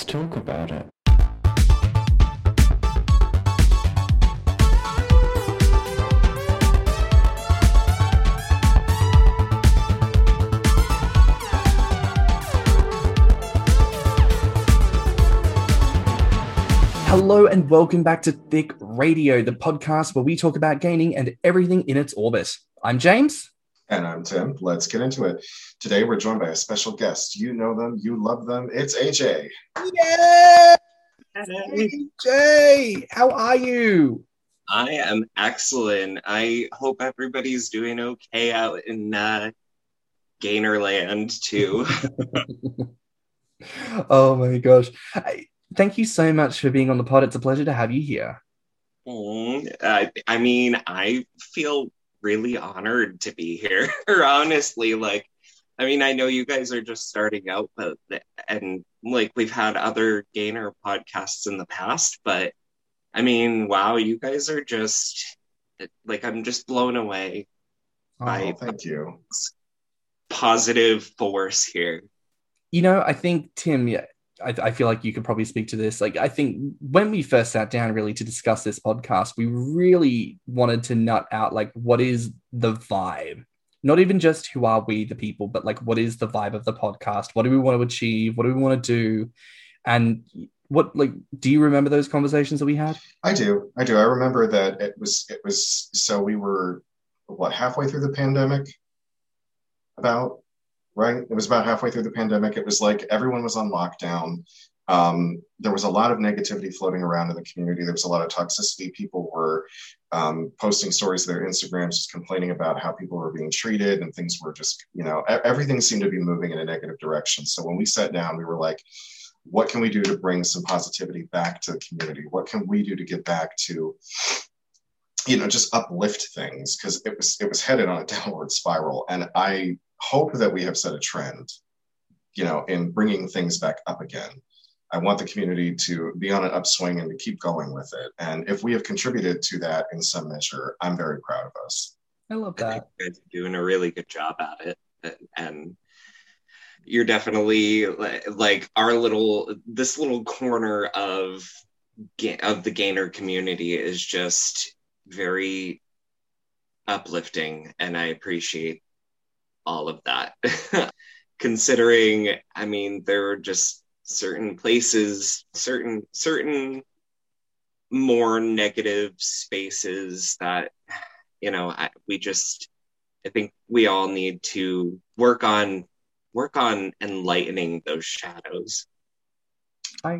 Let's talk about it. Hello and welcome back to Thick Radio, the podcast where we talk about gaming and everything in its orbit. I'm James. And I'm Tim. Let's get into it. Today we're joined by a special guest. You know them, you love them. It's AJ. Yeah! AJ, how are you? I am excellent. I hope everybody's doing okay out in uh, Gainer Land too. oh my gosh. I, thank you so much for being on the pod. It's a pleasure to have you here. Mm, I, I mean, I feel really honored to be here. Honestly, like, I mean, I know you guys are just starting out, but and like we've had other gainer podcasts in the past, but I mean, wow, you guys are just like I'm just blown away oh, by thank you positive force here. You know, I think Tim, yeah, I, I, feel like you could probably speak to this. Like, I think when we first sat down really to discuss this podcast, we really wanted to nut out like what is the vibe, not even just who are we the people, but like what is the vibe of the podcast? What do we want to achieve? What do we want to do? And what like do you remember those conversations that we had? I do, I do. I remember that it was it was so we were what halfway through the pandemic, about right? It was about halfway through the pandemic. It was like everyone was on lockdown. Um, there was a lot of negativity floating around in the community. There was a lot of toxicity. People were um, posting stories to their Instagrams, just complaining about how people were being treated, and things were just, you know, everything seemed to be moving in a negative direction. So when we sat down, we were like, what can we do to bring some positivity back to the community? What can we do to get back to you know just uplift things because it was it was headed on a downward spiral and i hope that we have set a trend, you know, in bringing things back up again. I want the community to be on an upswing and to keep going with it. And if we have contributed to that in some measure, I'm very proud of us. I love that. I you doing a really good job at it. And you're definitely like our little, this little corner of, of the gainer community is just very uplifting. And I appreciate all of that. Considering, I mean, there are just certain places, certain certain more negative spaces that you know I, we just I think we all need to work on work on enlightening those shadows.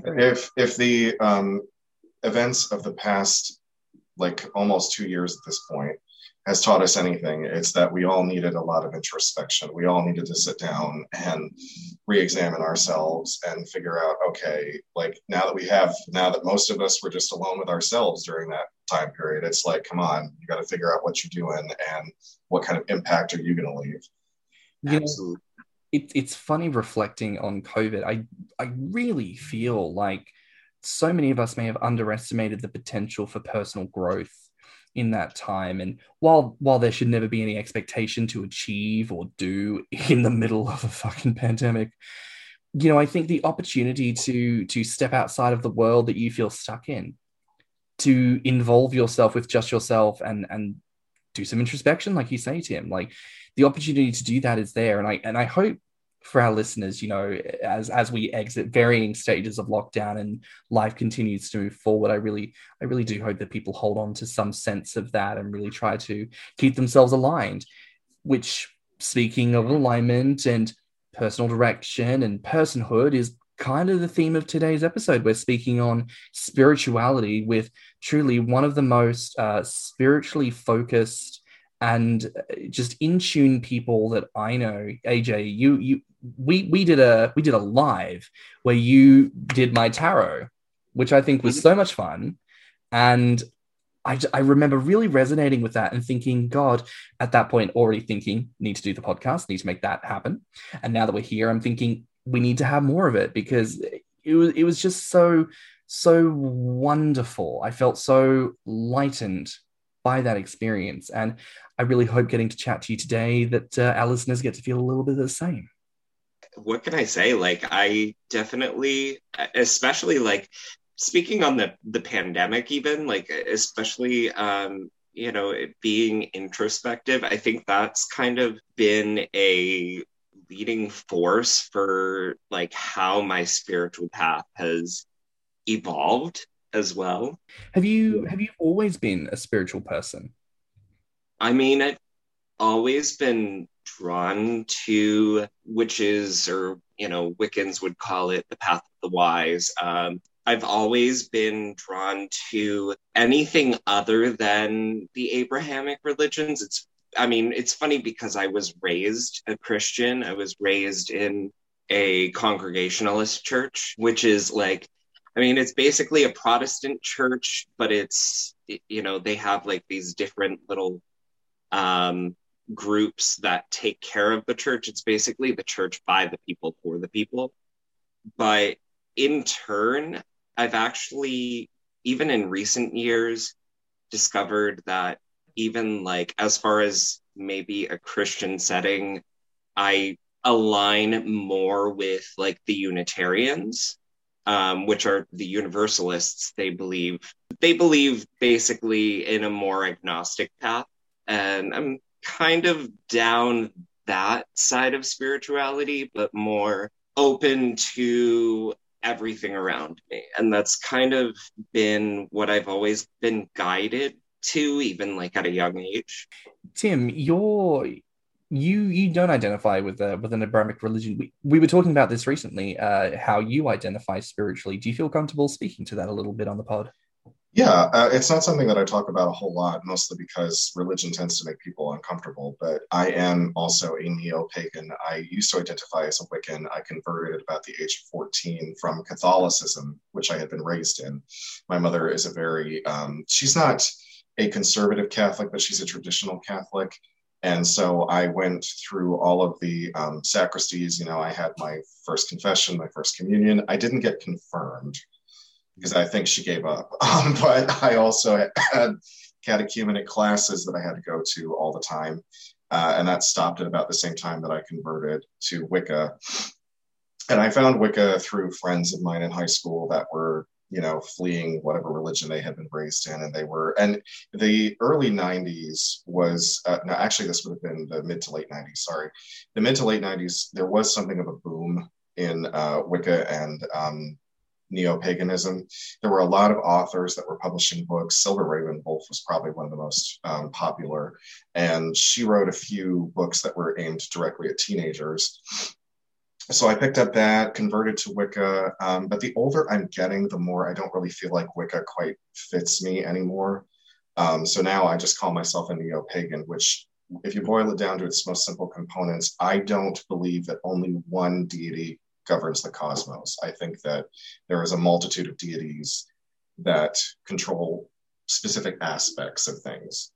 If if the um, events of the past, like almost two years at this point, has taught us anything, it's that we all needed a lot of introspection. We all needed to sit down and re examine ourselves and figure out okay, like now that we have, now that most of us were just alone with ourselves during that time period, it's like, come on, you got to figure out what you're doing and what kind of impact are you going to leave. You Absolutely. Know, it, it's funny reflecting on COVID. I, I really feel like so many of us may have underestimated the potential for personal growth in that time. And while while there should never be any expectation to achieve or do in the middle of a fucking pandemic you know i think the opportunity to to step outside of the world that you feel stuck in to involve yourself with just yourself and and do some introspection like you say tim like the opportunity to do that is there. And i and i hope for our listeners, you know, as as we exit varying stages of lockdown and life continues to move forward, I really, I really do hope that people hold on to some sense of that and really try to keep themselves aligned. Which, speaking of alignment and personal direction and personhood, is kind of the theme of today's episode. We're speaking on spirituality with truly one of the most uh, spiritually focused and uh, just in tune people that I know. AJ, you you we we did a we did a live where you did my tarot, which I think was mm-hmm. so much fun, and I, I remember really resonating with that and thinking, God, at that point, already thinking, need to do the podcast, need to make that happen. And now that we're here, I'm thinking we need to have more of it because it was it was just so so wonderful. I felt so lightened by that experience, and I really hope getting to chat to you today that uh, our listeners get to feel a little bit of the same what can I say? Like, I definitely, especially like speaking on the the pandemic, even like especially um, you know being introspective. I think that's kind of been a leading force for like how my spiritual path has evolved as well. Have you have you always been a spiritual person? I mean, I've always been drawn to witches, or you know, Wiccans would call it the path of the wise. Um, I've always been drawn to anything other than the Abrahamic religions. It's, I mean, it's funny because I was raised a Christian. I was raised in a Congregationalist church, which is like I mean, it's basically a Protestant church, but it's, you know, they have like these different little um, groups that take care of the church. It's basically the church by the people for the people. But in turn, I've actually, even in recent years, discovered that even like as far as maybe a Christian setting, I align more with like the Unitarians um, which are the universalists they believe they believe basically in a more agnostic path. And i'm kind of down that side of spirituality but more open to everything around me. And that's kind of been what i've always been guided to even like at a young age. Tim you're you you don't identify with a, with an Abrahamic religion. We, we were talking about this recently. Uh, how you identify spiritually. Do you feel comfortable speaking to that a little bit on the pod? Yeah, uh, it's not something that I talk about a whole lot, mostly because religion tends to make people uncomfortable. But I am also a neo pagan. I used to identify as a Wiccan. I converted at about the age of 14 from Catholicism, which I had been raised in. My mother is a very, um, she's not a conservative Catholic, but she's a traditional Catholic. And so I went through all of the um, sacristies. You know, I had my first confession, my first communion. I didn't get confirmed because I think she gave up. Um, but I also had catechumenic classes that I had to go to all the time. Uh, and that stopped at about the same time that I converted to Wicca. And I found Wicca through friends of mine in high school that were you know, fleeing whatever religion they had been raised in. And they were, and the early 90s was, uh, no, actually, this would have been the mid to late 90s, sorry. The mid to late 90s, there was something of a boom in uh, Wicca and um, neo paganism. There were a lot of authors that were publishing books. Silver RavenWolf was probably one of the most um, popular. And she wrote a few books that were aimed directly at teenagers so I picked up that, converted to Wicca. Um, but the older I'm getting, the more I don't really feel like Wicca quite fits me anymore. Um, so now I just call myself a neo pagan, which, if you boil it down to its most simple components, I don't believe that only one deity governs the cosmos. I think that there is a multitude of deities that control specific aspects of things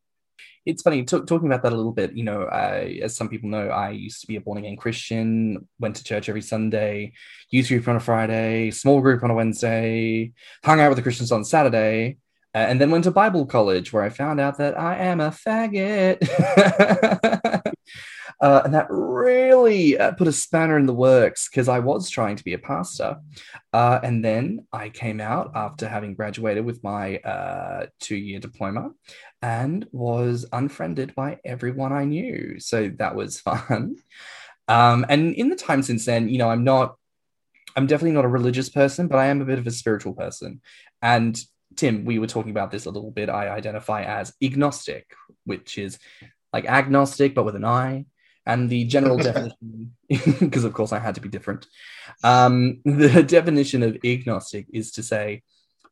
it's funny t- talking about that a little bit. You know, I, as some people know, I used to be a born again Christian, went to church every Sunday, youth group on a Friday, small group on a Wednesday, hung out with the Christians on Saturday, uh, and then went to Bible college where I found out that I am a faggot. Uh, and that really uh, put a spanner in the works because I was trying to be a pastor. Uh, and then I came out after having graduated with my uh, two year diploma and was unfriended by everyone I knew. So that was fun. Um, and in the time since then, you know, I'm not, I'm definitely not a religious person, but I am a bit of a spiritual person. And Tim, we were talking about this a little bit. I identify as agnostic, which is like agnostic, but with an I. And the general definition, because of course I had to be different, um, the definition of agnostic is to say,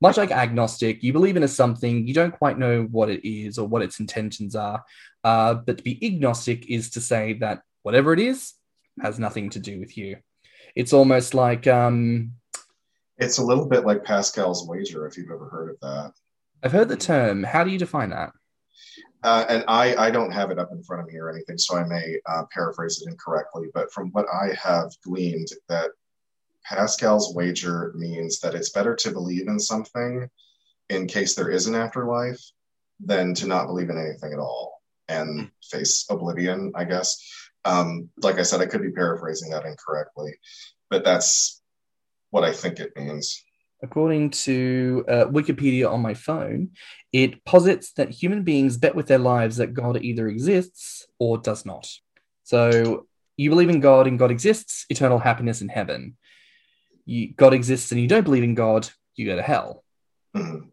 much like agnostic, you believe in a something, you don't quite know what it is or what its intentions are. Uh, but to be agnostic is to say that whatever it is has nothing to do with you. It's almost like. Um, it's a little bit like Pascal's wager, if you've ever heard of that. I've heard the term. How do you define that? Uh, and I, I don't have it up in front of me or anything, so I may uh, paraphrase it incorrectly. But from what I have gleaned, that Pascal's wager means that it's better to believe in something in case there is an afterlife than to not believe in anything at all and face oblivion, I guess. Um, like I said, I could be paraphrasing that incorrectly, but that's what I think it means. According to uh, Wikipedia on my phone, it posits that human beings bet with their lives that God either exists or does not. So you believe in God and God exists, eternal happiness in heaven. You, God exists and you don't believe in God, you go to hell.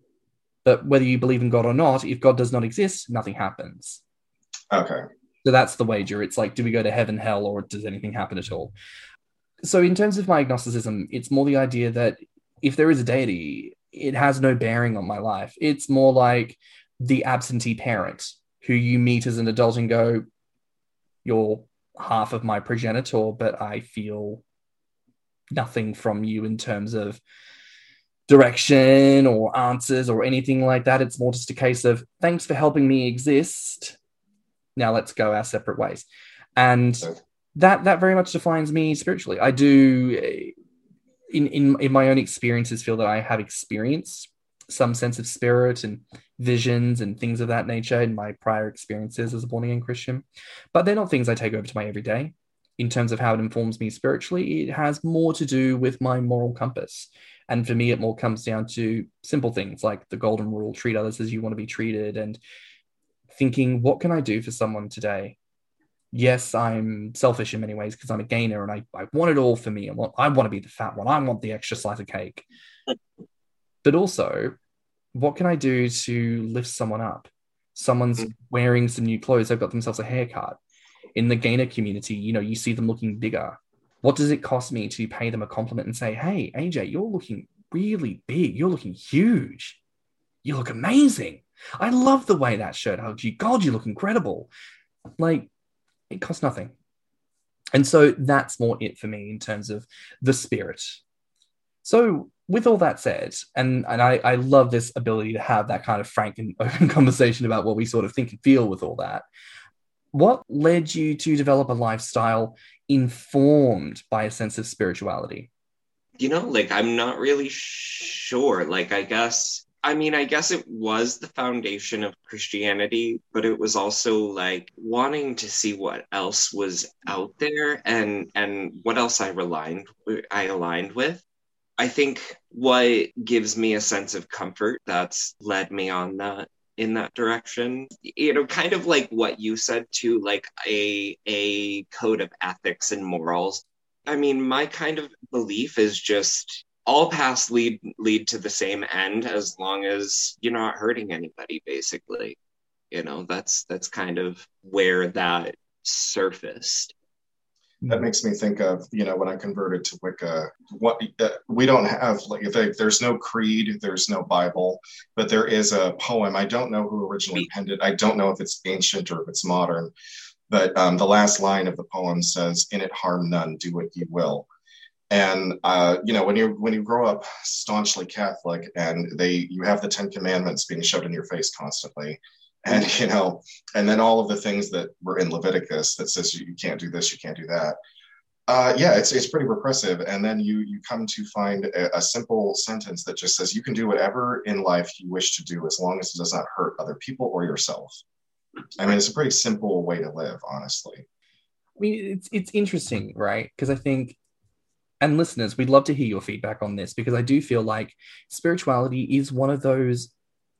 But whether you believe in God or not, if God does not exist, nothing happens. Okay. So that's the wager. It's like, do we go to heaven, hell, or does anything happen at all? So, in terms of my agnosticism, it's more the idea that if there is a deity, it has no bearing on my life. It's more like the absentee parent who you meet as an adult and go, You're half of my progenitor, but I feel nothing from you in terms of direction or answers or anything like that. It's more just a case of thanks for helping me exist. Now let's go our separate ways. And that that very much defines me spiritually. I do eh, in in in my own experiences feel that I have experienced some sense of spirit and visions and things of that nature in my prior experiences as a born again Christian. But they're not things I take over to my everyday. In terms of how it informs me spiritually, it has more to do with my moral compass. And for me, it more comes down to simple things like the golden rule treat others as you want to be treated and thinking, what can I do for someone today? Yes, I'm selfish in many ways because I'm a gainer and I, I want it all for me. I want, I want to be the fat one. I want the extra slice of cake. but also, what can I do to lift someone up? Someone's Mm. wearing some new clothes, they've got themselves a haircut. In the gainer community, you know, you see them looking bigger. What does it cost me to pay them a compliment and say, hey, AJ, you're looking really big. You're looking huge. You look amazing. I love the way that shirt hugs you. God, you look incredible. Like, it costs nothing. And so that's more it for me in terms of the spirit. So, with all that said, and, and I, I love this ability to have that kind of frank and open conversation about what we sort of think and feel with all that. What led you to develop a lifestyle informed by a sense of spirituality? you know like i'm not really sure like i guess i mean i guess it was the foundation of christianity but it was also like wanting to see what else was out there and and what else i aligned i aligned with. I think what gives me a sense of comfort that's led me on that in that direction you know kind of like what you said too like a a code of ethics and morals. I mean, my kind of belief is just all paths lead lead to the same end as long as you're not hurting anybody. Basically, you know, that's that's kind of where that surfaced. That makes me think of you know when I converted to Wicca. What uh, we don't have like they, there's no creed, there's no Bible, but there is a poem. I don't know who originally penned it. I don't know if it's ancient or if it's modern. But um, the last line of the poem says, "In it harm none, do what you will." And uh, you know when you when you grow up staunchly Catholic and they you have the Ten Commandments being shoved in your face constantly, and you know and then all of the things that were in Leviticus that says you, you can't do this, you can't do that. Uh, yeah, it's it's pretty repressive. And then you you come to find a, a simple sentence that just says you can do whatever in life you wish to do as long as it does not hurt other people or yourself. I mean, it's a pretty simple way to live, honestly. I mean, it's it's interesting, right? Because I think, and listeners, we'd love to hear your feedback on this because I do feel like spirituality is one of those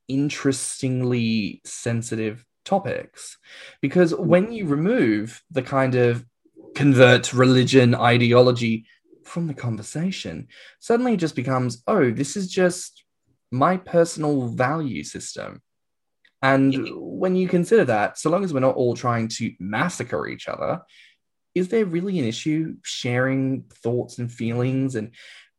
interestingly sensitive topics. Because when you remove the kind of convert religion ideology from the conversation, suddenly it just becomes, oh, this is just my personal value system. And when you consider that, so long as we're not all trying to massacre each other, is there really an issue sharing thoughts and feelings and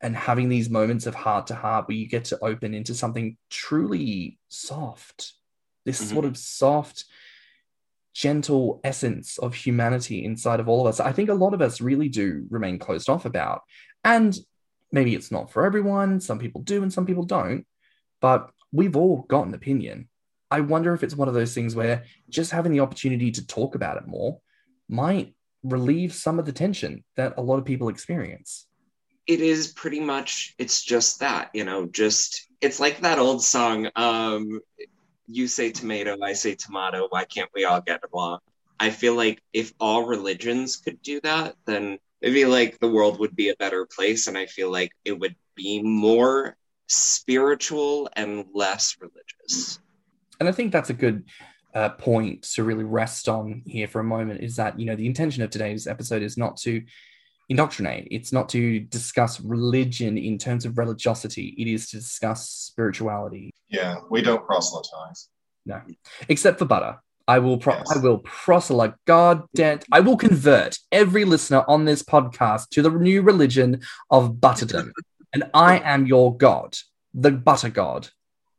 and having these moments of heart to heart where you get to open into something truly soft, this Mhm. sort of soft, gentle essence of humanity inside of all of us? I think a lot of us really do remain closed off about. And maybe it's not for everyone. Some people do and some people don't. But we've all got an opinion. I wonder if it's one of those things where just having the opportunity to talk about it more might relieve some of the tension that a lot of people experience. It is pretty much it's just that, you know, just it's like that old song, um, you say tomato, I say tomato, why can't we all get along? I feel like if all religions could do that, then feel like the world would be a better place. And I feel like it would be more spiritual and less religious. And I think that's a good uh, point to really rest on here for a moment is that, you know, the intention of today's episode is not to indoctrinate, it's not to discuss religion in terms of religiosity, it is to discuss spirituality. Yeah, we don't proselytize. No, except for butter. I will pro- Yes. I will proselyte. God damn, I will convert every listener on this podcast to the new religion of butterdom, and I am your god, the butter god.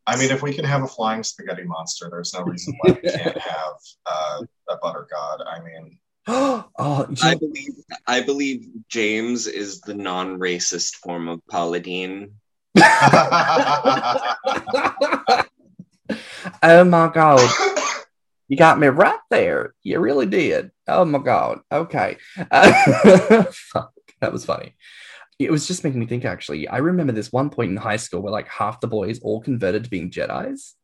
I mean, if we can have a flying spaghetti monster, there's no reason why we can't have uh, a butter god. I mean, oh, you I believe I believe James is the non-racist form of Paula Deen. oh my god, you got me right there. You really did. Oh my god. Okay. Uh, fuck, that was funny. It was just making me think. Actually, I remember this one point in high school where like half the boys all converted to being Jedi's.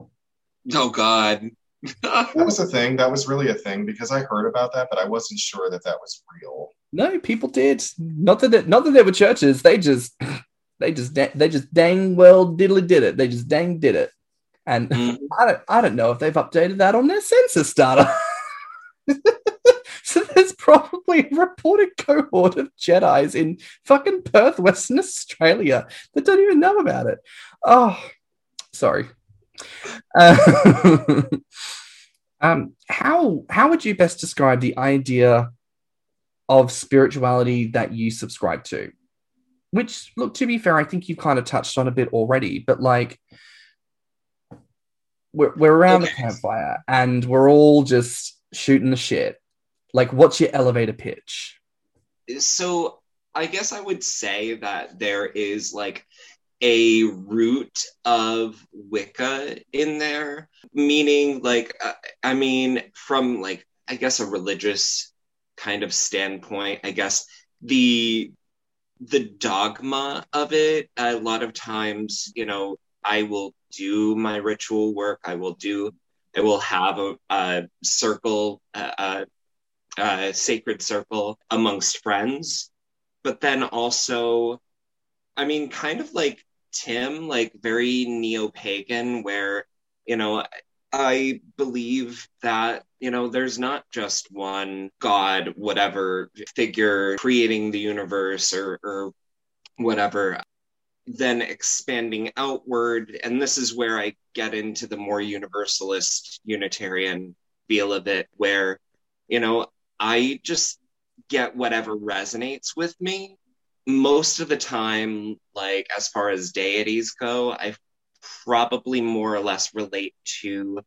Oh God. that was a thing. That was really a thing because I heard about that, but I wasn't sure that that was real. No, people did. Not that it, not that there were churches. They just they just they just dang well diddly did it. They just dang did it. And Mhm. I don't I don't know if they've updated that on their census data. Probably a reported cohort of Jedi's in fucking Perth, Western Australia that don't even know about it. Oh, sorry. Uh, um, how how would you best describe the idea of spirituality that you subscribe to? Which, look, to be fair, I think you've kind of touched on a bit already, but like we're, we're around the campfire and we're all just shooting the shit. Like, what's your elevator pitch? so I guess I would say that there is like a root of Wicca in there, meaning like uh, I mean from like I guess a religious kind of standpoint, I guess the the dogma of it a lot of times, you know, I will do my ritual work, I will do I will have a, a circle a, a uh, sacred circle amongst friends, but then also, I mean, kind of like Tim, like very neo pagan, where, you know, I believe that, you know, there's not just one God, whatever figure creating the universe or, or whatever, then expanding outward. And this is where I get into the more universalist Unitarian feel of it, where, you know, I just get whatever resonates with me. Most of the time, like as far as deities go, I probably more or less relate to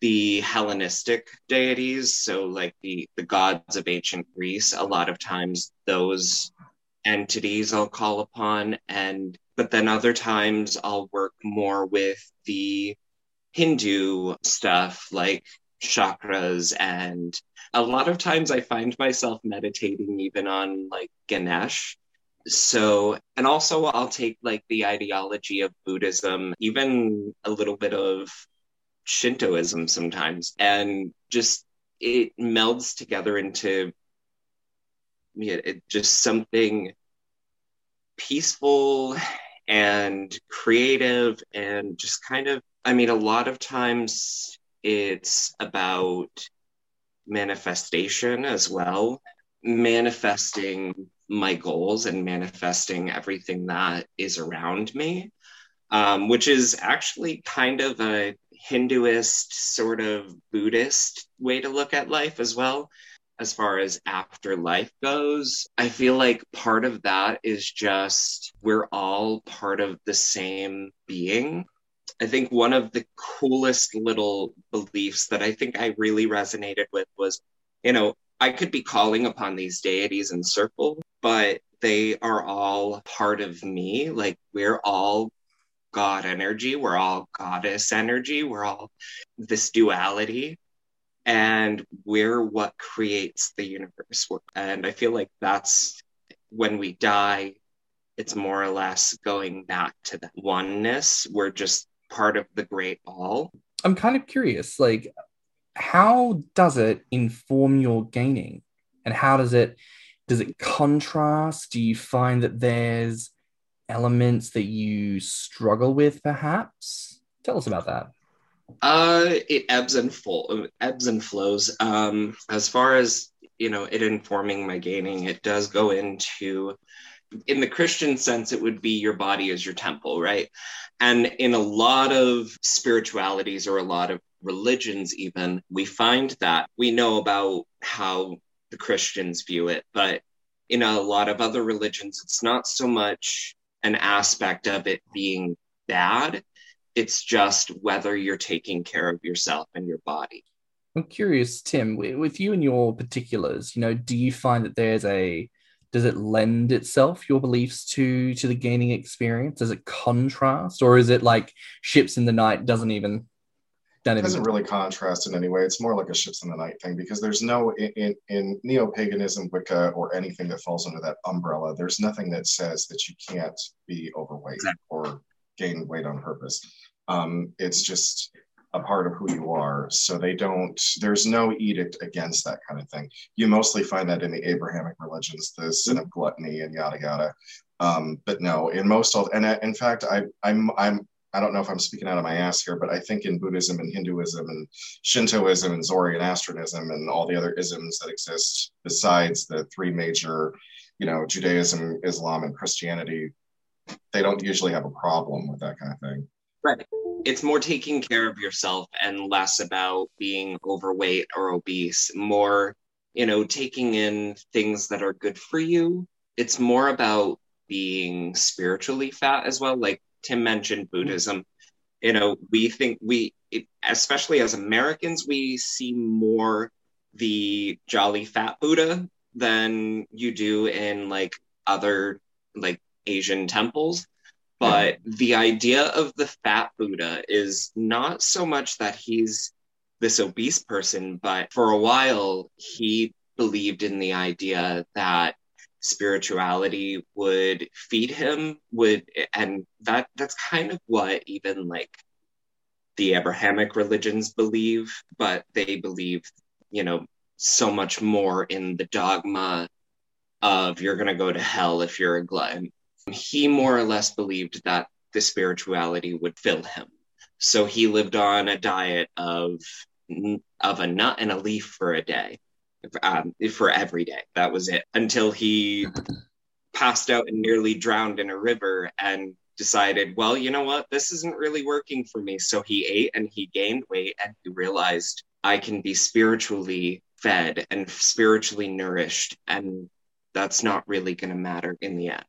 the Hellenistic deities. So, like the, the gods of ancient Greece, a lot of times those entities I'll call upon. And, but then other times I'll work more with the Hindu stuff, like chakras and a lot of times I find myself meditating even on like Ganesh. So, and also I'll take like the ideology of Buddhism, even a little bit of Shintoism sometimes, and just it melds together into yeah, it, just something peaceful and creative and just kind of, I mean, a lot of times it's about manifestation as well, manifesting my goals and manifesting everything that is around me, um, which is actually kind of a Hinduist, sort of Buddhist way to look at life as well. As far as afterlife goes, I feel like part of that is just we're all part of the same being I think one of the coolest little beliefs that I think I really resonated with was, you know, I could be calling upon these deities in circle, but they are all part of me. Like we're all God energy, we're all goddess energy, we're all this duality, and we're what creates the universe. And I feel like that's when we die, it's more or less going back to that oneness. We're just part of the great all. I'm kind of curious. Like, how does it inform your gaining? And how does it does it contrast? Do you find that there's elements that you struggle with perhaps? Tell us about that. Uh, it ebbs and full ebbs and flows. Um, as far as you know, it informing my gaining, it does go into in the Christian sense, it would be your body is your temple, right? And in a lot of spiritualities or a lot of religions, even, we find that we know about how the Christians view it, but in a lot of other religions, it's not so much an aspect of it being bad. It's just whether you're taking care of yourself and your body. I'm curious, Tim, with you and your particulars, you know, do you find that there's a does it lend itself your beliefs to to the gaining experience? Does it contrast or is it like ships in the night doesn't even it doesn't really contrast in any way. It's more like a ships in the night thing because there's no in, in, in neo-paganism wicca or anything that falls under that umbrella there's nothing that says that you can't be overweight exactly. or gain weight on purpose. Um, it's just a part of who you are. So they don't, there's no edict against that kind of thing. You mostly find that in the Abrahamic religions, the sin of gluttony and yada yada. Um, but no, in most of, and uh, in fact, I, I'm, I'm, I don't know if I'm speaking out of my ass here, but I think in Buddhism and Hinduism and Shintoism and Zoroastrianism and all the other isms that exist besides the three major, you know, Judaism, Islam, and Christianity, they don't usually have a problem with that kind of thing. Right it's more taking care of yourself and less about being overweight or obese more you know taking in things that are good for you. It's more about being spiritually fat as well. Like tim mentioned mm-hmm. buddhism you know we think we it, especially as americans we see more the jolly fat buddha than you do in like other like asian temples but the idea of the fat Buddha is not so much that he's this obese person, but for a while he believed in the idea that spirituality would feed him would and that that's kind of what even like the abrahamic religions believe but they believe you know so much more in the dogma of you're going to go to hell if you're a glutton he more or less believed that the spirituality would fill him. So he lived on a diet of of a nut and a leaf for a day, um, for every day. That was it until he passed out and nearly drowned in a river and decided, well, you know what, this isn't really working for me. So he ate and he gained weight and he realized I can be spiritually fed and spiritually nourished, and that's not really going to matter in the end.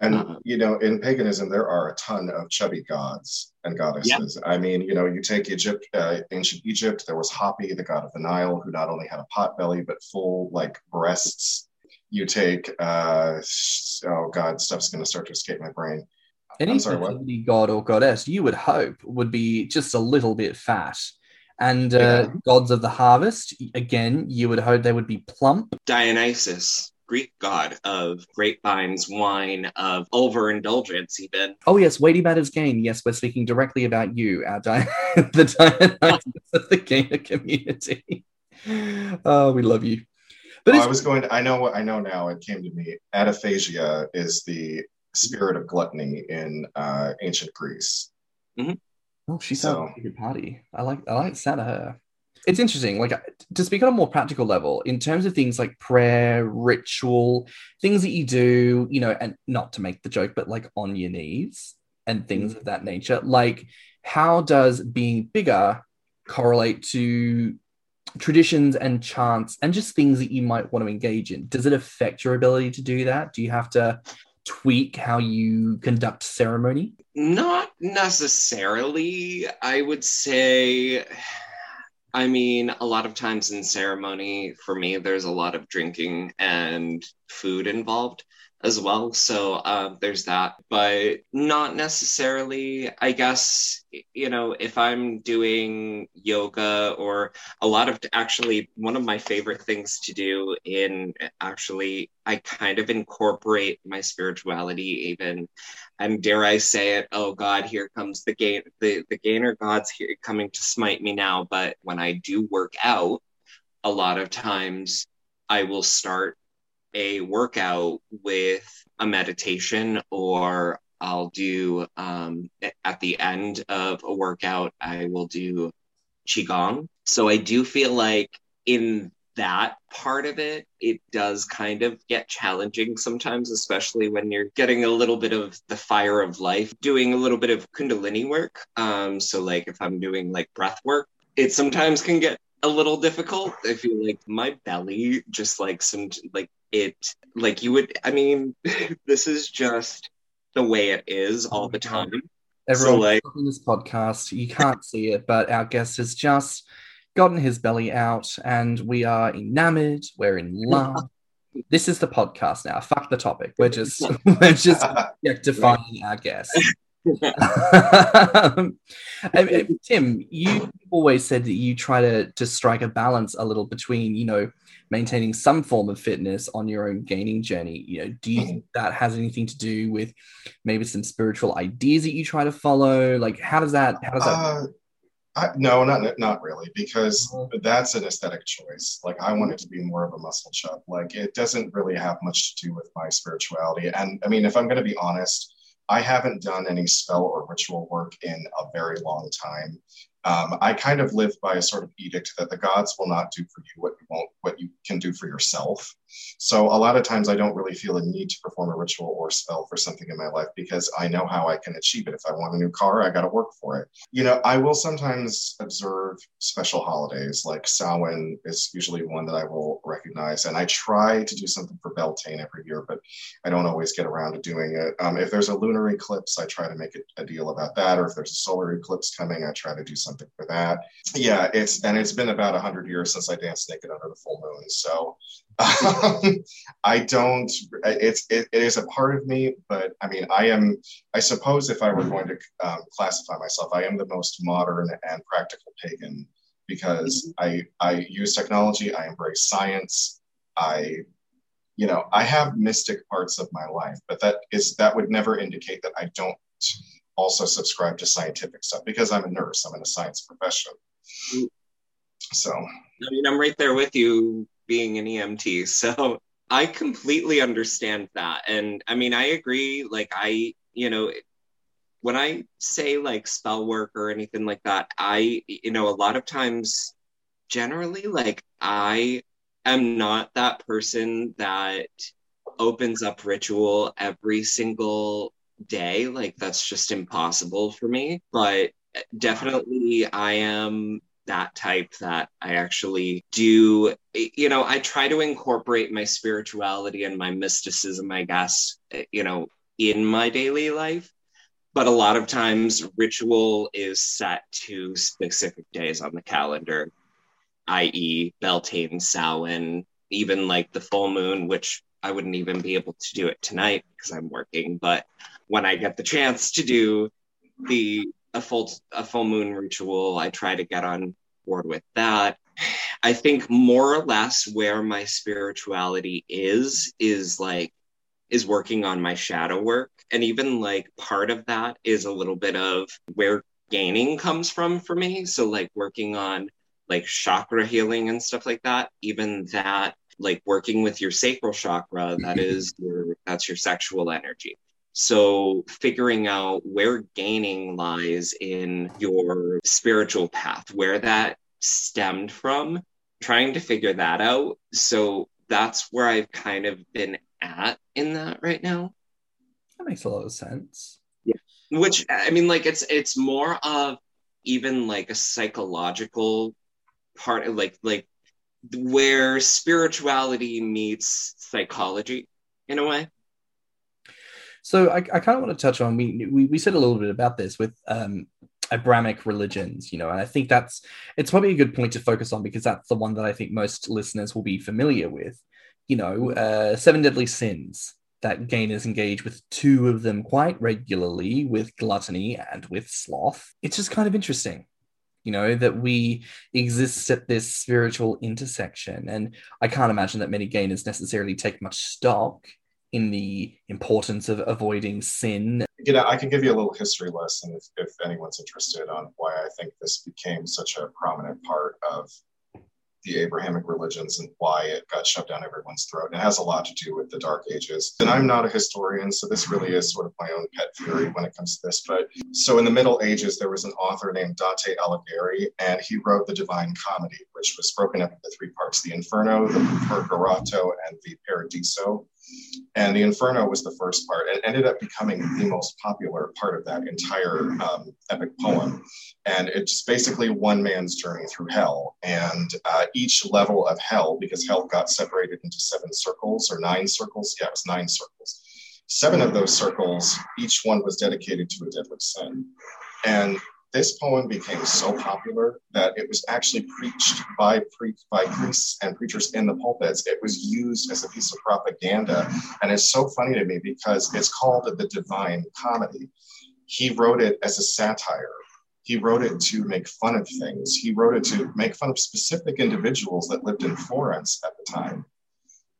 And uh-huh. you know, in paganism, there are a ton of chubby gods and goddesses. I mean, you know, you take Egypt, uh, ancient Egypt. There was Hapi, the god of the Nile, who not only had a pot belly but full like breasts. You take, uh, oh god, stuff's going to start to escape my brain. Any fertility god or goddess, you would hope, would be just a little bit fat. And uh, yeah. gods of the harvest, again, you would hope they would be plump. Dionysus. Greek god of grapevines, wine, of overindulgence, even. Oh, yes, weighty matters gain. Yes, we're speaking directly about you, our di- the Dionysus of the gainer community. Oh, we love you. But oh, I was going to, I know what I know now. It came to me. Adephagia is the spirit of gluttony in uh, ancient Greece. Mm-hmm. Oh, she sounds so, like a good party. I like I like the sound of her it's interesting like to speak on a more practical level in terms of things like prayer ritual things that you do you know and not to make the joke but like on your knees and things of that nature like how does being bigger correlate to traditions and chants and just things that you might want to engage in? Does it affect your ability to do that? Do you have to tweak how you conduct ceremony? Not necessarily. I would say I mean, a lot of times in ceremony, for me, there's a lot of drinking and food involved. As well. So uh, there's that, but not necessarily. I guess you know if I'm doing yoga or a lot of actually one of my favorite things to do in actually I kind of incorporate my spirituality even and dare I say it, oh God, here comes the gain the, the gainer gods here coming to smite me now. But when I do work out, a lot of times I will start a workout with a meditation or I'll do um, at the end of a workout, I will do Qigong. So I do feel like in that part of it, it does kind of get challenging sometimes, especially when you're getting a little bit of the fire of life, doing a little bit of Kundalini work. Um, so, like if I'm doing like breath work, it sometimes can get a little difficult. I feel like my belly just like some like it like you would I mean this is just the way it is all the oh time. Everyone so, like, this podcast, you can't see it, but our guest has just gotten his belly out and we are enamored, we're in love. this is the podcast now. Fuck the topic. We're just we're just defining our guest. Tim, you always said that you try to to strike a balance a little between, you know, maintaining some form of fitness on your own gaining journey. You know, do you think that has anything to do with maybe some spiritual ideas that you try to follow? Like, how does that? How does that? Uh, I, no, not not really, because uh-huh. that's an aesthetic choice. Like I want it to be more of a muscle chub. Like it doesn't really have much to do with my spirituality. And I mean, if I'm going to be honest, I haven't done any spell or ritual work in a very long time. Um, I kind of live by a sort of edict that the gods will not do for you what you won't, what you can do for yourself. So a lot of times I don't really feel a need to perform a ritual or spell for something in my life because I know how I can achieve it. If I want a new car, I got to work for it. You know, I will sometimes observe special holidays like Samhain is usually one that I will recognize, and I try to do something for Beltane every year, but I don't always get around to doing it. Um, if there's a lunar eclipse, I try to make a, a deal about that, or if there's a solar eclipse coming, I try to do something for that. Yeah, it's and it's been about a hundred years since I danced naked under the full moon, so um, I don't. It's it, it is a part of me, but I mean, I am. I suppose if I were going to um, classify myself, I am the most modern and practical pagan because I I use technology. I embrace science. I, you know, I have mystic parts of my life, but that is that would never indicate that I don't also subscribe to scientific stuff because I'm a nurse. I'm in a science profession. So I mean, I'm right there with you being an EMT. So I completely understand that. And I mean, I agree. Like, I, you know, when I say like spell work or anything like that, I, you know, a lot of times, generally, like, I am not that person that opens up ritual every single day. Like, that's just impossible for me. But definitely, I am that type that I actually do, you know, I try to incorporate my spirituality and my mysticism, I guess, eh, you know, in my daily life. But a lot of times, ritual is set to specific days on the calendar, i.e., Beltane, Samhain, even like the full moon, which I wouldn't even be able to do it tonight because I'm working. But when I get the chance to do the a full a full moon ritual. I try to get on board with that. I think more or less where my spirituality is is like is working on my shadow work and even like part of that is a little bit of where gaining comes from for me so like working on like chakra healing and stuff like that even that like working with your sacral chakra that mm-hmm. is your that's your sexual energy so, figuring out where gaining lies in your spiritual path, where that stemmed from, trying to figure that out. So, that's where I've kind of been at in that right now. That makes a lot of sense. Yeah. Which, I mean, like, it's, it's more of even like a psychological part, of like, like, where spirituality meets psychology in a way. So I, I kind of want to touch on we, we we said a little bit about this with um, Abrahamic religions, you know, and I think that's it's probably a good point to focus on because that's the one that I think most listeners will be familiar with. You know, uh, seven deadly sins. that gainers engage with two of them quite regularly with gluttony and with sloth. It's just kind of interesting, you know, that we exist at this spiritual intersection. And I can't imagine that many gainers necessarily take much stock in the importance of avoiding sin. You know, I can give you a little history lesson if, if anyone's interested on why I think this became such a prominent part of the Abrahamic religions and why it got shoved down everyone's throat. And it has a lot to do with the Dark Ages. And I'm not a historian, so this really is sort of my own pet theory when it comes to this. But so in the Middle Ages, there was an author named Dante Alighieri, and he wrote the Divine Comedy, which was broken up into three parts the Inferno, the Purgatorio, and the Paradiso. And the Inferno was the first part and ended up becoming the most popular part of that entire um, epic poem. And it's basically one man's journey through hell. And uh, each level of hell, because hell got separated into seven circles or nine circles, yeah, it was nine circles. Seven of those circles, each one was dedicated to a deadly sin. And this poem became so popular that it was actually preached by, pre- by priests and preachers in the pulpits. It was used as a piece of propaganda. And it's so funny to me because it's called the Divine Comedy. He wrote it as a satire. He wrote it to make fun of things. He wrote it to make fun of specific individuals that lived in Florence at the time.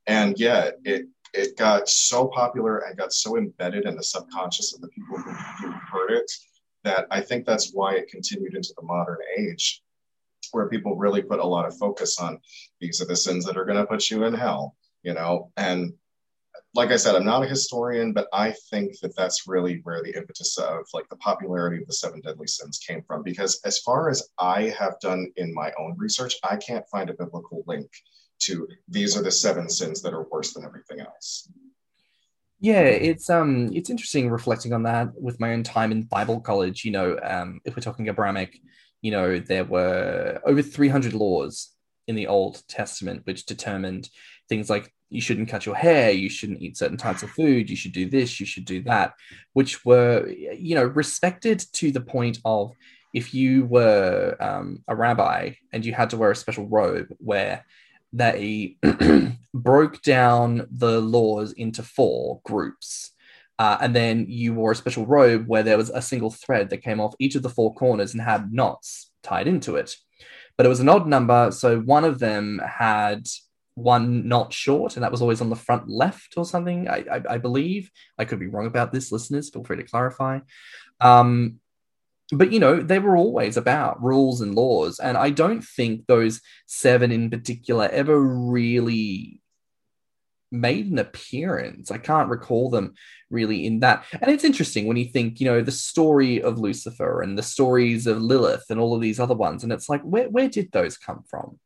And yet it it got so popular and got so embedded in the subconscious of the people who, who heard it that I think that's why it continued into the modern age, where people really put a lot of focus on these are the sins that are going to put you in hell, you know. And like I said, I'm not a historian, but I think that that's really where the impetus of like the popularity of the seven deadly sins came from. Because as far as I have done in my own research, I can't find a biblical link to these are the seven sins that are worse than everything else. Yeah, it's um it's interesting reflecting on that with my own time in Bible college. You know, um, if we're talking Abrahamic, you know, there were over 300 laws in the Old Testament which determined things like you shouldn't cut your hair, you shouldn't eat certain types of food, you should do this, you should do that, which were you know respected to the point of if you were um, a rabbi and you had to wear a special robe where they broke down the laws into four groups. Uh, and then you wore a special robe where there was a single thread that came off each of the four corners and had knots tied into it. But it was an odd number, so one of them had one knot short, and that was always on the front left or something. I, I, I believe I could be wrong about this. Listeners, feel free to clarify. Um, but you know they were always about rules and laws and i don't think those seven in particular ever really made an appearance. I can't recall them really in that. And it's interesting when you think you know the story of lucifer and the stories of lilith and all of these other ones and it's like where, where did those come from?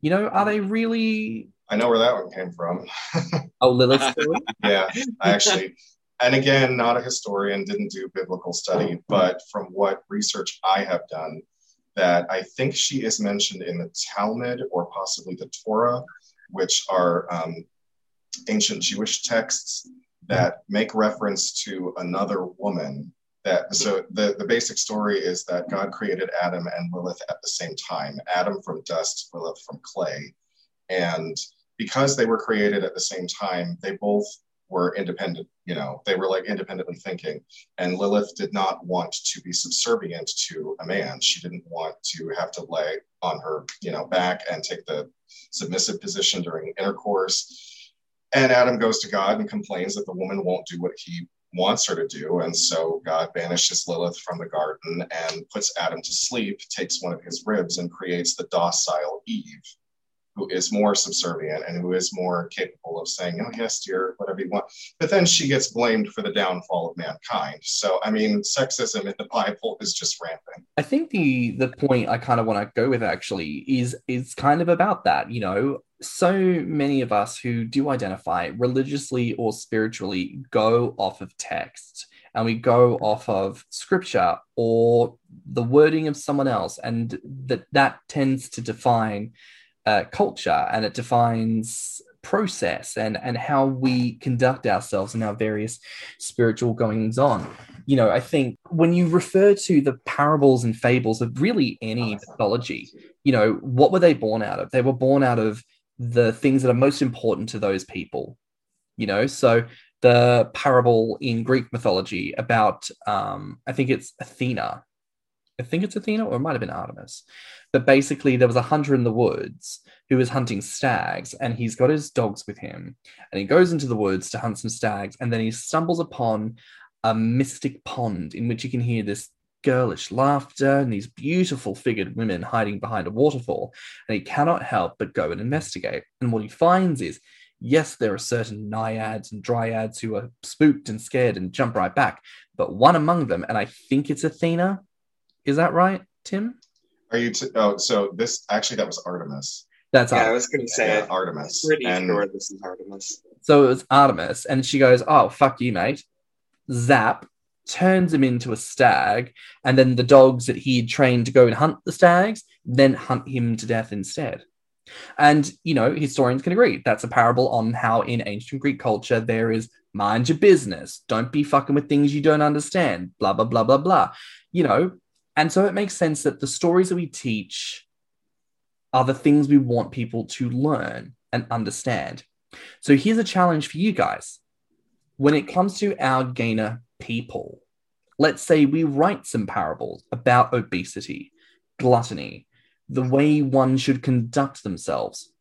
You know are they really i know where that one came from. Oh lilith yeah i actually and again, not a historian, didn't do biblical study, but from what research I have done, that I think she is mentioned in the Talmud or possibly the Torah, which are um, ancient Jewish texts that make reference to another woman. That so the, the basic story is that God created Adam and Lilith at the same time. Adam from dust, Lilith from clay, and because they were created at the same time, they both were independent, you know, they were like independently thinking. And Lilith did not want to be subservient to a man. She didn't want to have to lay on her, you know, back and take the submissive position during intercourse. And Adam goes to God and complains that the woman won't do what he wants her to do. And so God banishes Lilith from the garden and puts Adam to sleep, takes one of his ribs, and creates the docile Eve who is more subservient and who is more capable of saying, oh, yes, dear, whatever you want. But then she gets blamed for the downfall of mankind. So, I mean, sexism in the Bible is just rampant. I think the the point I kind of want to go with actually is is kind of about that. You know, so many of us who do identify religiously or spiritually go off of text and we go off of scripture or the wording of someone else and that that tends to define uh, culture and it defines process and and how we conduct ourselves in our various spiritual goings on. You know i think when you refer to the parables and fables of really any mythology you know what were they born out of? They were born out of the things that are most important to those people you know? So the parable in Greek mythology about, um, I think it's Athena. I think it's Athena, or it might have been Artemis. But basically, there was a hunter in the woods who was hunting stags, and he's got his dogs with him. And he goes into the woods to hunt some stags, and then he stumbles upon a mystic pond in which you can hear this girlish laughter and these beautiful figured women hiding behind a waterfall. And he cannot help but go and investigate. And what he finds is yes, there are certain naiads and dryads who are spooked and scared and jump right back, but one among them, and I think it's Athena. Is that right, Tim? Are you? T- oh, so this actually that was Artemis. That's Yeah, I was going to say Yeah, Artemis. Pretty And- sure this is Artemis. So it was Artemis, and she goes, "Oh fuck you, mate!" Zap turns him into a stag, and then the dogs that he had trained to go and hunt the stags then hunt him to death instead. And you know, historians can agree that's a parable on how in ancient Greek culture there is mind your business, don't be fucking with things you don't understand, blah blah blah blah blah. You know, and so it makes sense that the stories that we teach are the things we want people to learn and understand. So here's a challenge for you guys. When it comes to our gainer people, let's say we write some parables about obesity, gluttony, the way one should conduct themselves.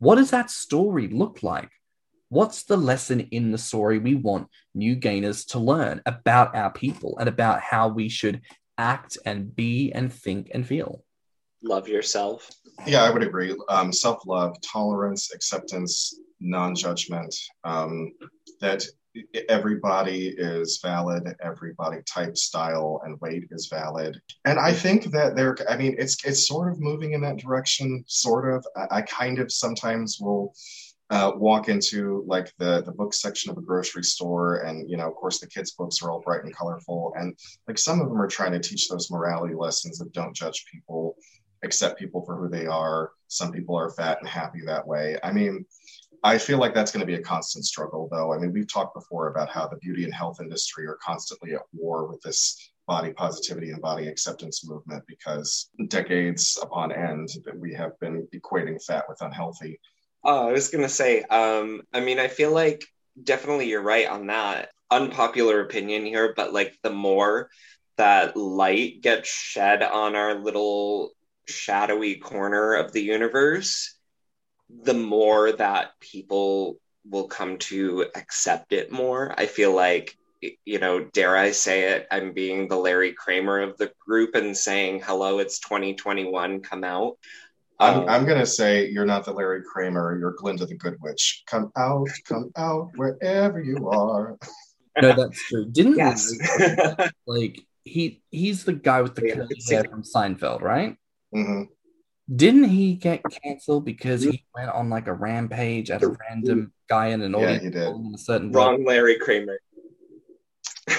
What does that story look like? What's the lesson in the story we want new gainers to learn about our people and about how we should act and be and think and feel? Love yourself. Yeah, I would agree. Um, Self love, tolerance, acceptance, non judgment, um, that everybody is valid, everybody type, style, and weight is valid. And I think that there, I mean, it's it's sort of moving in that direction, sort of. I, I kind of sometimes will. Uh, walk into like the the book section of a grocery store and you know of course the kids books are all bright and colorful and like some of them are trying to teach those morality lessons of don't judge people accept people for who they are. Some people are fat and happy that way. I mean, I feel like that's going to be a constant struggle, though. I mean, we've talked before about how the beauty and health industry are constantly at war with this body positivity and body acceptance movement because decades upon end that we have been equating fat with unhealthy. Oh, I was gonna say, um, I mean, I feel like definitely you're right on that. Unpopular opinion here, but like the more that light gets shed on our little shadowy corner of the universe, the more that people will come to accept it more. I feel like, you know, dare I say it, I'm being the Larry Kramer of the group and saying, hello, it's 2021, come out. I'm, Um, I'm going to say you're not the Larry Kramer, you're Glinda the Good Witch. Come out, come out, wherever you are. No, that's true. Didn't yes. like he he's the guy with the Yeah, curly it's- hair from Seinfeld, right? Mm-hmm. Didn't he get canceled because he went on like a rampage at a random guy in an Yeah, audience he did. in a certain Wrong Larry Kramer.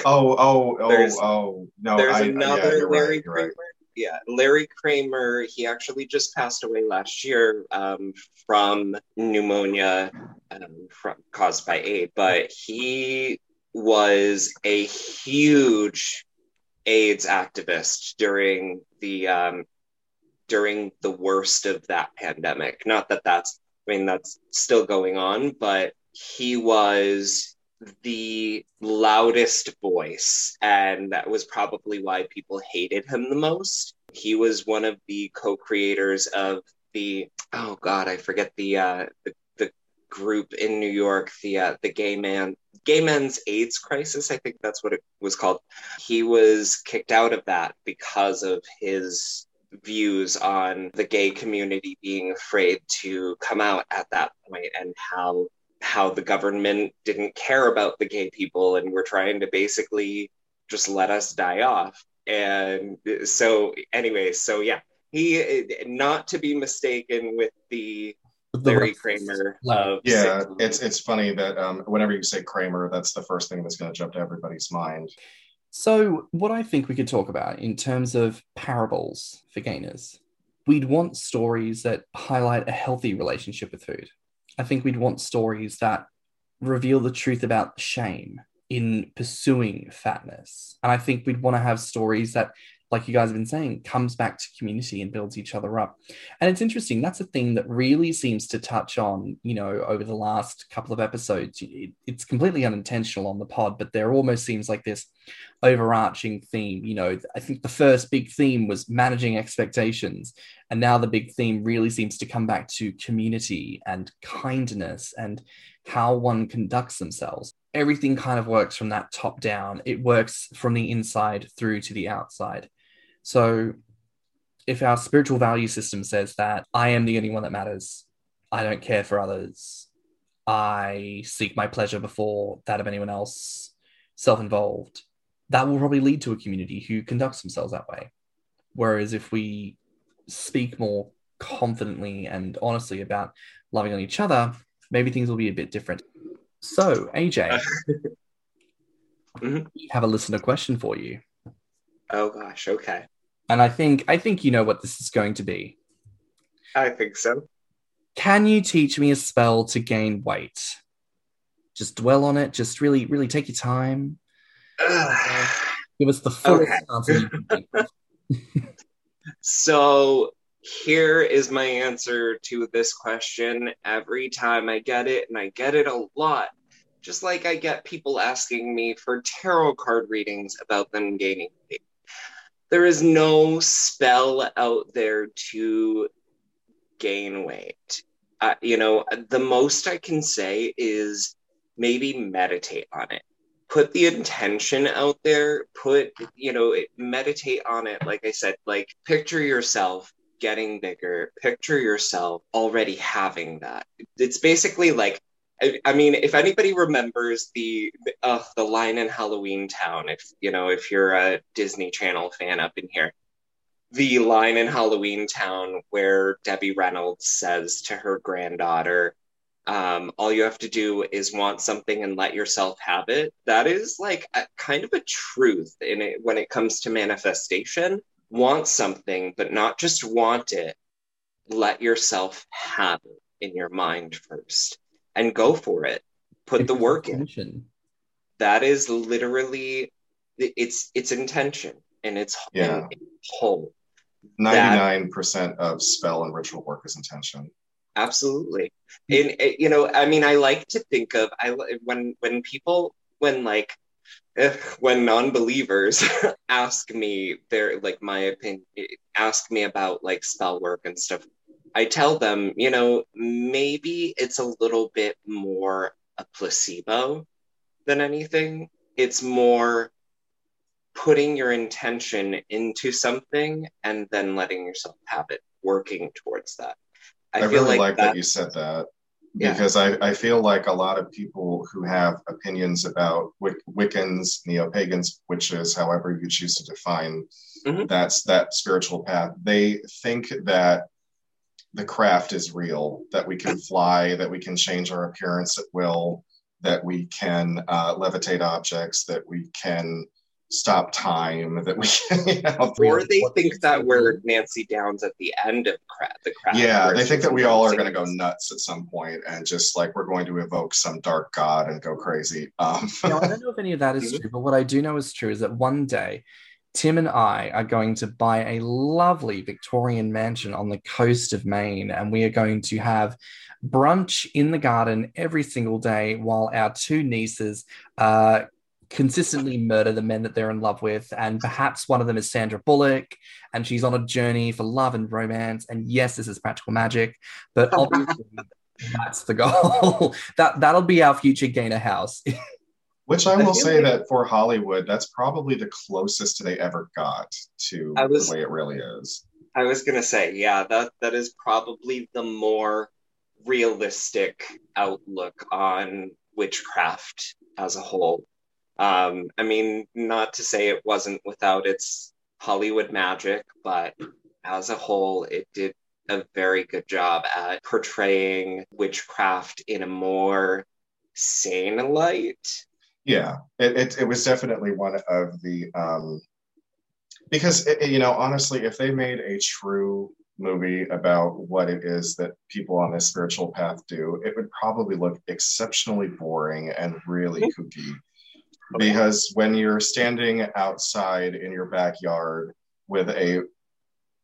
Oh, oh, oh, There's- oh. No, There's I, another yeah, you're Larry right, Kramer. right. Yeah, Larry Kramer. He actually just passed away last year um, from pneumonia um, from, caused by AIDS. But he was a huge AIDS activist during the um, during the worst of that pandemic. Not that that's, I mean, that's still going on, but he was the loudest voice, and that was probably why people hated him the most. He was one of the co-creators of the oh god, I forget the uh, the, the group in New York, the uh, the gay man gay men's AIDS crisis. I think that's what it was called. He was kicked out of that because of his views on the gay community being afraid to come out at that point and how how the government didn't care about the gay people and were trying to basically just let us die off. And so, anyway, so yeah, he not to be mistaken with the Larry Kramer Larry. of Yeah, sitcoms. it's it's funny that um, whenever you say Kramer, that's the first thing that's going to jump to everybody's mind. So, what I think we could talk about in terms of parables for gainers, we'd want stories that highlight a healthy relationship with food. I think we'd want stories that reveal the truth about shame in pursuing fatness. And I think we'd want to have stories that like you guys have been saying, comes back to community and builds each other up. And it's interesting. That's a thing that really seems to touch on, you know, over the last couple of episodes. It, it's completely unintentional on the pod, but there almost seems like this overarching theme. You know, I think the first big theme was managing expectations. And now the big theme really seems to come back to community and kindness and how one conducts themselves everything kind of works from that top down. It works from the inside through to the outside. So if our spiritual value system says that I am the only one that matters, I don't care for others, I seek my pleasure before that of anyone else, self involved, that will probably lead to a community who conducts themselves that way. Whereas if we speak more confidently and honestly about loving on each other, maybe things will be a bit different. So, AJ, we uh-huh. have a listener question for you. Oh gosh, okay. And I think I think you know what this is going to be. I think so. Can you teach me a spell to gain weight? Just dwell on it. Just really, really take your time. Give us the fullest Okay. answer you can so here is my answer to this question every time I get it, and I get it a lot. Just like I get people asking me for tarot card readings about them gaining weight. There is no spell out there to gain weight. Uh, you know, the most I can say is maybe meditate on it. Put the intention out there, put, you know, meditate on it. Like I said, like picture yourself getting bigger, picture yourself already having that. It's basically like, I, I mean, if anybody remembers the uh, the line in Halloween Town, if you know, if you're a Disney Channel fan up in here, the line in Halloween Town where Debbie Reynolds says to her granddaughter, um, all you have to do is want something and let yourself have it. That is like a, kind of a truth in it when it comes to manifestation. Want something, but not just want it. Let yourself have it in your mind first and go for it. Put the It's work in. That is literally it's it's intention and it's Yeah. and it's whole. Ninety-nine percent of spell and ritual work is intention. absolutely and uh, you know i mean i like to think of i when when people when like when non-believers ask me their like my opinion ask me about like spell work and stuff i tell them you know maybe it's a little bit more a placebo than anything it's more putting your intention into something and then letting yourself have it working towards that I, I, feel really like, like that, you said that Yeah. because I, I feel like a lot of people who have opinions about Wic- Wiccans, neo pagans, witches, however you choose to define Mhm. that's that spiritual path, they think that the craft is real, that we can fly, that we can change our appearance at will, that we can uh, levitate objects, that we can stop time, that we can, you know, or they think that it? we're Nancy Downs at the end of cra- the craft. Yeah, where they think that we all are going to go nuts at some point and just like we're going to evoke some dark god and go crazy. Um, Now, I don't know if any of that is true, but what I do know is true is that one day Tim and I are going to buy a lovely Victorian mansion on the coast of Maine, and we are going to have brunch in the garden every single day while our two nieces uh, consistently murder the men that they're in love with. And perhaps one of them is Sandra Bullock, and she's on a journey for love and romance. And yes, this is practical magic, but obviously. That's the goal. that that'll be our future Gainer house. which I I will say like- that for Hollywood, that's probably the closest they ever got to was- the way it really is. I was gonna say, yeah, that that is probably the more realistic outlook on witchcraft as a whole. Um, I mean, not to say it wasn't without its Hollywood magic, but as a whole, it did a very good job at portraying witchcraft in a more sane light. Yeah, it, it, it was definitely one of the um, because it, it- you know honestly, if they made a true movie about what it is that people on this spiritual path do, it would probably look exceptionally boring and really mm-hmm. kooky. Because when you're standing outside in your backyard with a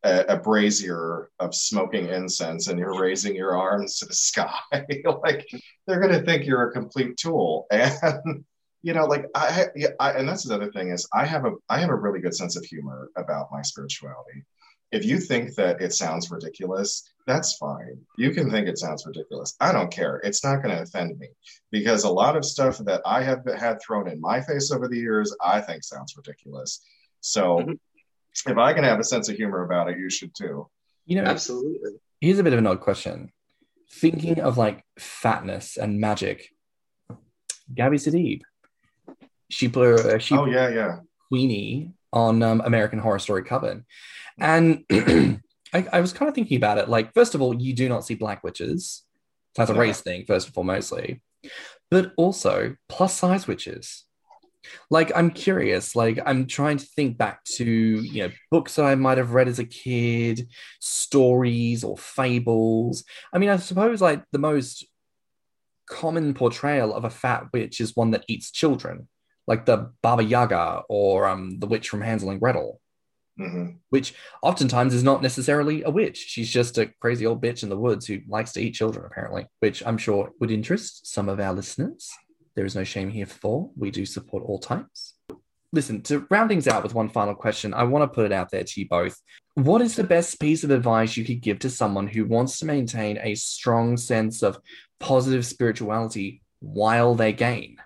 a, a brazier of smoking incense and you're raising your arms to the sky. like they're going to think you're a complete tool. And you know, like I, I, and that's the other thing is I have a I have a really good sense of humor about my spirituality. If you think that it sounds ridiculous, that's fine. You can think it sounds ridiculous. I don't care. It's not going to offend me because a lot of stuff that I have had thrown in my face over the years, I think sounds ridiculous. So mm-hmm if I can have a sense of humor about it, you should too. You know, absolutely. Here's a bit of an odd question. Thinking of like fatness and magic, Gabby Sidibe, she played uh, she oh yeah yeah Queenie on um, American Horror Story Coven, and I, I, was kind of thinking about it. Like, first of all, you do not see black witches. That's a yeah. race thing, first and foremostly, but also plus size witches like i'm curious like i'm trying to think back to you know books that i might have read as a kid stories or fables i mean i suppose like the most common portrayal of a fat witch is one that eats children like the baba yaga or um, the witch from hansel and gretel mm-hmm. which oftentimes is not necessarily a witch she's just a crazy old bitch in the woods who likes to eat children apparently which i'm sure would interest some of our listeners there is no shame here for. We do support all types. Listen, to round things out with one final question, I want to put it out there to you both. What is the best piece of advice you could give to someone who wants to maintain a strong sense of positive spirituality while they gain?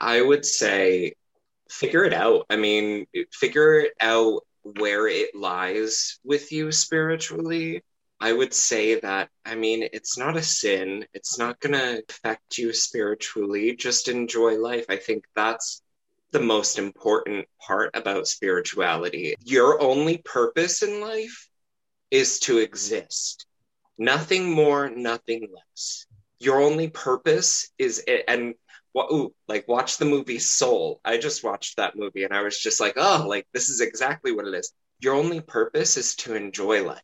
I would say figure it out. I mean, figure it out where it lies with you spiritually I would say that, I mean, it's not a sin. It's not going to affect you spiritually. Just enjoy life. I think that's the most important part about spirituality. Your only purpose in life is to exist. Nothing more, nothing less. Your only purpose is it. Ooh, like watch the movie Soul. I just watched that movie and I was just like, oh, like this is exactly what it is. Your only purpose is to enjoy life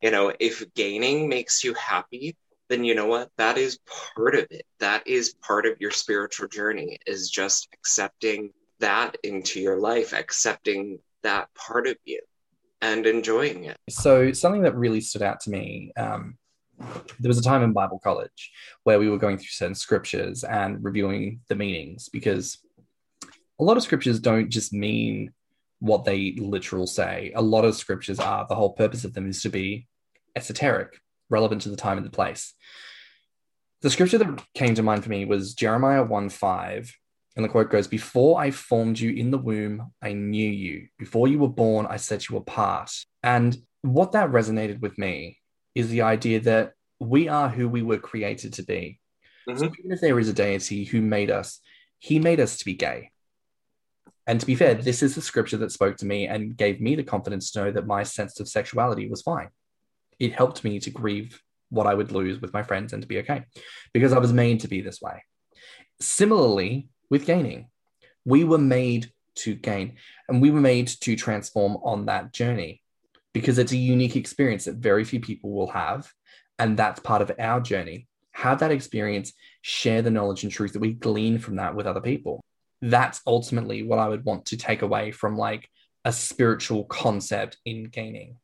you know if gaining makes you happy then you know what that is part of it that is part of your spiritual journey is just accepting that into your life accepting that part of you and enjoying it so something that really stood out to me um, there was a time in bible college where we were going through certain scriptures and reviewing the meanings because a lot of scriptures don't just mean what they literal say. A lot of scriptures are the whole purpose of them is to be esoteric, relevant to the time and the place. The scripture that came to mind for me was Jeremiah 1 5. And the quote goes, Before I formed you in the womb, I knew you. Before you were born, I set you apart. And what that resonated with me is the idea that we are who we were created to be. Mm-hmm. So even if there is a deity who made us, he made us to be gay. And to be fair, this is the scripture that spoke to me and gave me the confidence to know that my sense of sexuality was fine it helped me to grieve what I would lose with my friends and to be okay because I was made to be this way. Similarly, with gaining, we were made to gain and we were made to transform on that journey because it's a unique experience that very few people will have. And that's part of our journey. Have that experience, share the knowledge and truth that we glean from that with other people. That's ultimately what I would want to take away from like a spiritual concept in gaining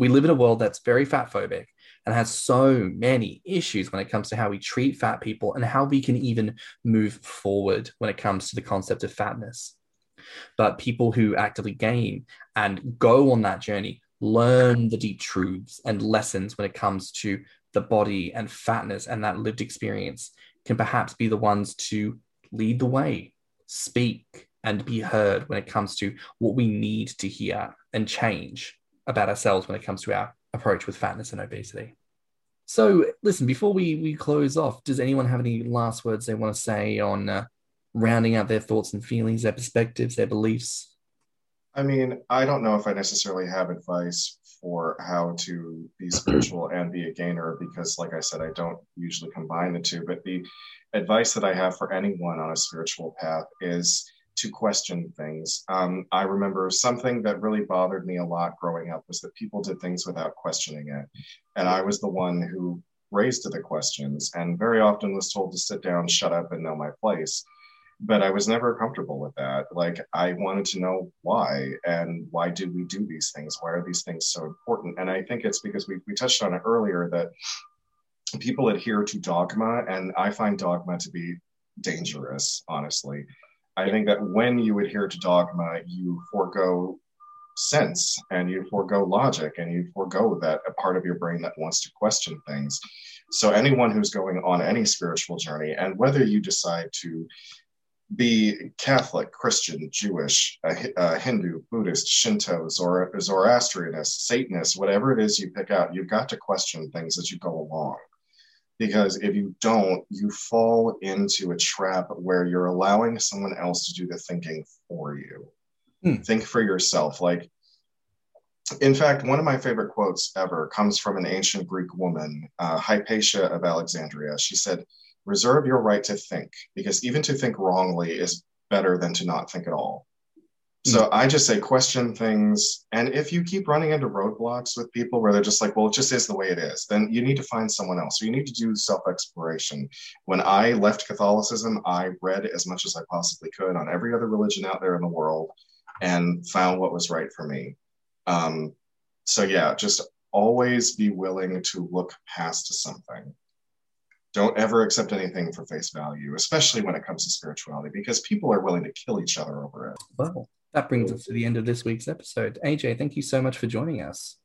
we live in a world that's very fat phobic and has so many issues when it comes to how we treat fat people and how we can even move forward when it comes to the concept of fatness. But people who actively gain and go on that journey learn the deep truths and lessons when it comes to the body and fatness and that lived experience can perhaps be the ones to lead the way, speak, and be heard when it comes to what we need to hear and change about ourselves when it comes to our approach with fatness and obesity. So, listen, before we, we close off, does anyone have any last words they want to say on uh, rounding out their thoughts and feelings, their perspectives, their beliefs? I mean, I don't know if I necessarily have advice for how to be spiritual and be a gainer because, like I said, I don't usually combine the two. But the advice that I have for anyone on a spiritual path is to question things. Um, I remember something that really bothered me a lot growing up was that people did things without questioning it. And I was the one who raised the questions and very often was told to sit down, shut up, and know my place. But I was never comfortable with that. Like I wanted to know why and why do we do these things? Why are these things so important? And I think it's because we, we touched on it earlier that people adhere to dogma, and I find dogma to be dangerous, honestly. I think that when you adhere to dogma, you forego sense and you forego logic and you forego that a part of your brain that wants to question things. So, anyone who's going on any spiritual journey, and whether you decide to be Catholic, Christian, Jewish, uh, Hindu, Buddhist, Shinto, Zoro- Zoroastrianist, Satanist, whatever it is you pick out, you've got to question things as you go along. Because if you don't, you fall into a trap where you're allowing someone else to do the thinking for you. Hmm. Think for yourself. Like, in fact, one of my favorite quotes ever comes from an ancient Greek woman, uh, Hypatia of Alexandria. She said, Reserve your right to think, because even to think wrongly is better than to not think at all. So hmm. I just say question things. And if you keep running into roadblocks with people where they're just like, well, it just is the way it is, then you need to find someone else. So you need to do self exploration. When I left Catholicism, I read as much as I possibly could on every other religion out there in the world and found what was right for me. Um, so yeah, just always be willing to look past something. Don't ever accept anything for face value, especially when it comes to spirituality, because people are willing to kill each other over it. Well, that brings us to the end of this week's episode. AJ, thank you so much for joining us.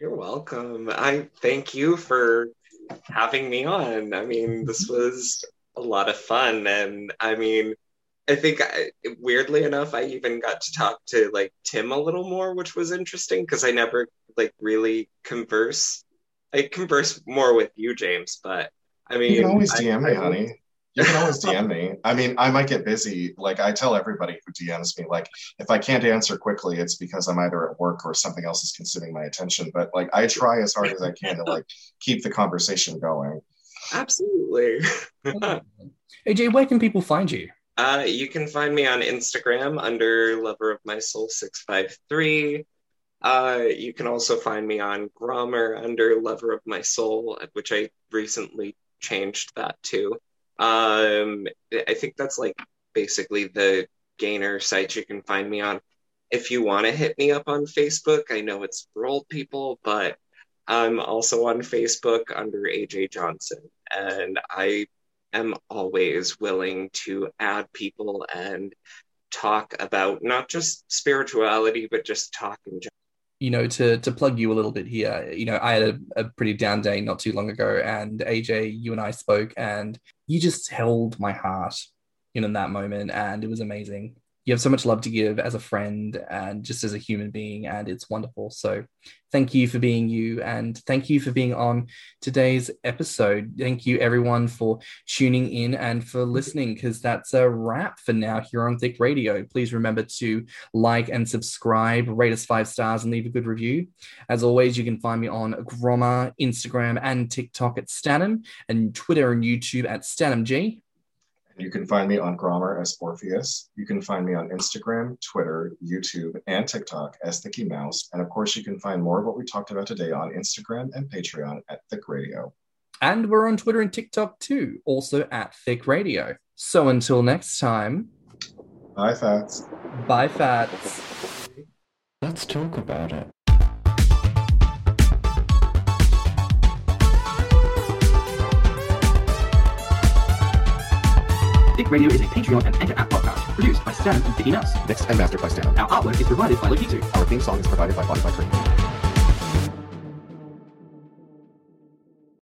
You're welcome. I thank you for having me on. I mean, this was a lot of fun. And I mean, I think I, weirdly enough, I even got to talk to like Tim a little more, which was interesting because I never like really converse. I converse more with you, James, but I mean, you can always DM I, me, I, honey. You can always DM me. I mean, I might get busy. Like I tell everybody who DMs me, like if I can't answer quickly, it's because I'm either at work or something else is consuming my attention. But like I try as hard as I can to like keep the conversation going. Absolutely. AJ, where can people find you? Uh, you can find me on Instagram under Lover of My Soul six five three. Uh, you can also find me on Grommr under Lover of My Soul, which I recently changed that too. Um, I think that's like basically the gainer site you can find me on. If you want to hit me up on Facebook, I know it's for old people, but I'm also on Facebook under AJ Johnson, and I am always willing to add people and talk about not just spirituality, but just talk in general. You know, to to plug you a little bit here, you know, I had a, a pretty down day not too long ago, and AJ, you and I spoke, and you just held my heart in, in that moment, and it was amazing you have so much love to give as a friend and just as a human being, and it's wonderful. So, thank you for being you, and thank you for being on today's episode. Thank you, everyone, for tuning in and for listening, because that's a wrap for now here on Thick Radio. Please remember to like and subscribe, rate us five stars, and leave a good review. As always, you can find me on Grommr, Instagram, and TikTok at Stanham, and Twitter and YouTube at StanhamG. You can find me on Grommr as Orpheus. You can find me on Instagram, Twitter, YouTube, and TikTok as Thicky Mouse. And of course, you can find more of what we talked about today on Instagram and Patreon at Thick Radio. And we're on Twitter and TikTok too, also at Thick Radio. So until next time. Bye, Fats. Bye, Fats. Let's talk about it. Radio is a Patreon and Anchor app podcast produced by Stan and Thicky Mouse. Mixed and mastered by Stan. Our artwork is provided by Lokitu. Our theme song is provided by Spotify Cream.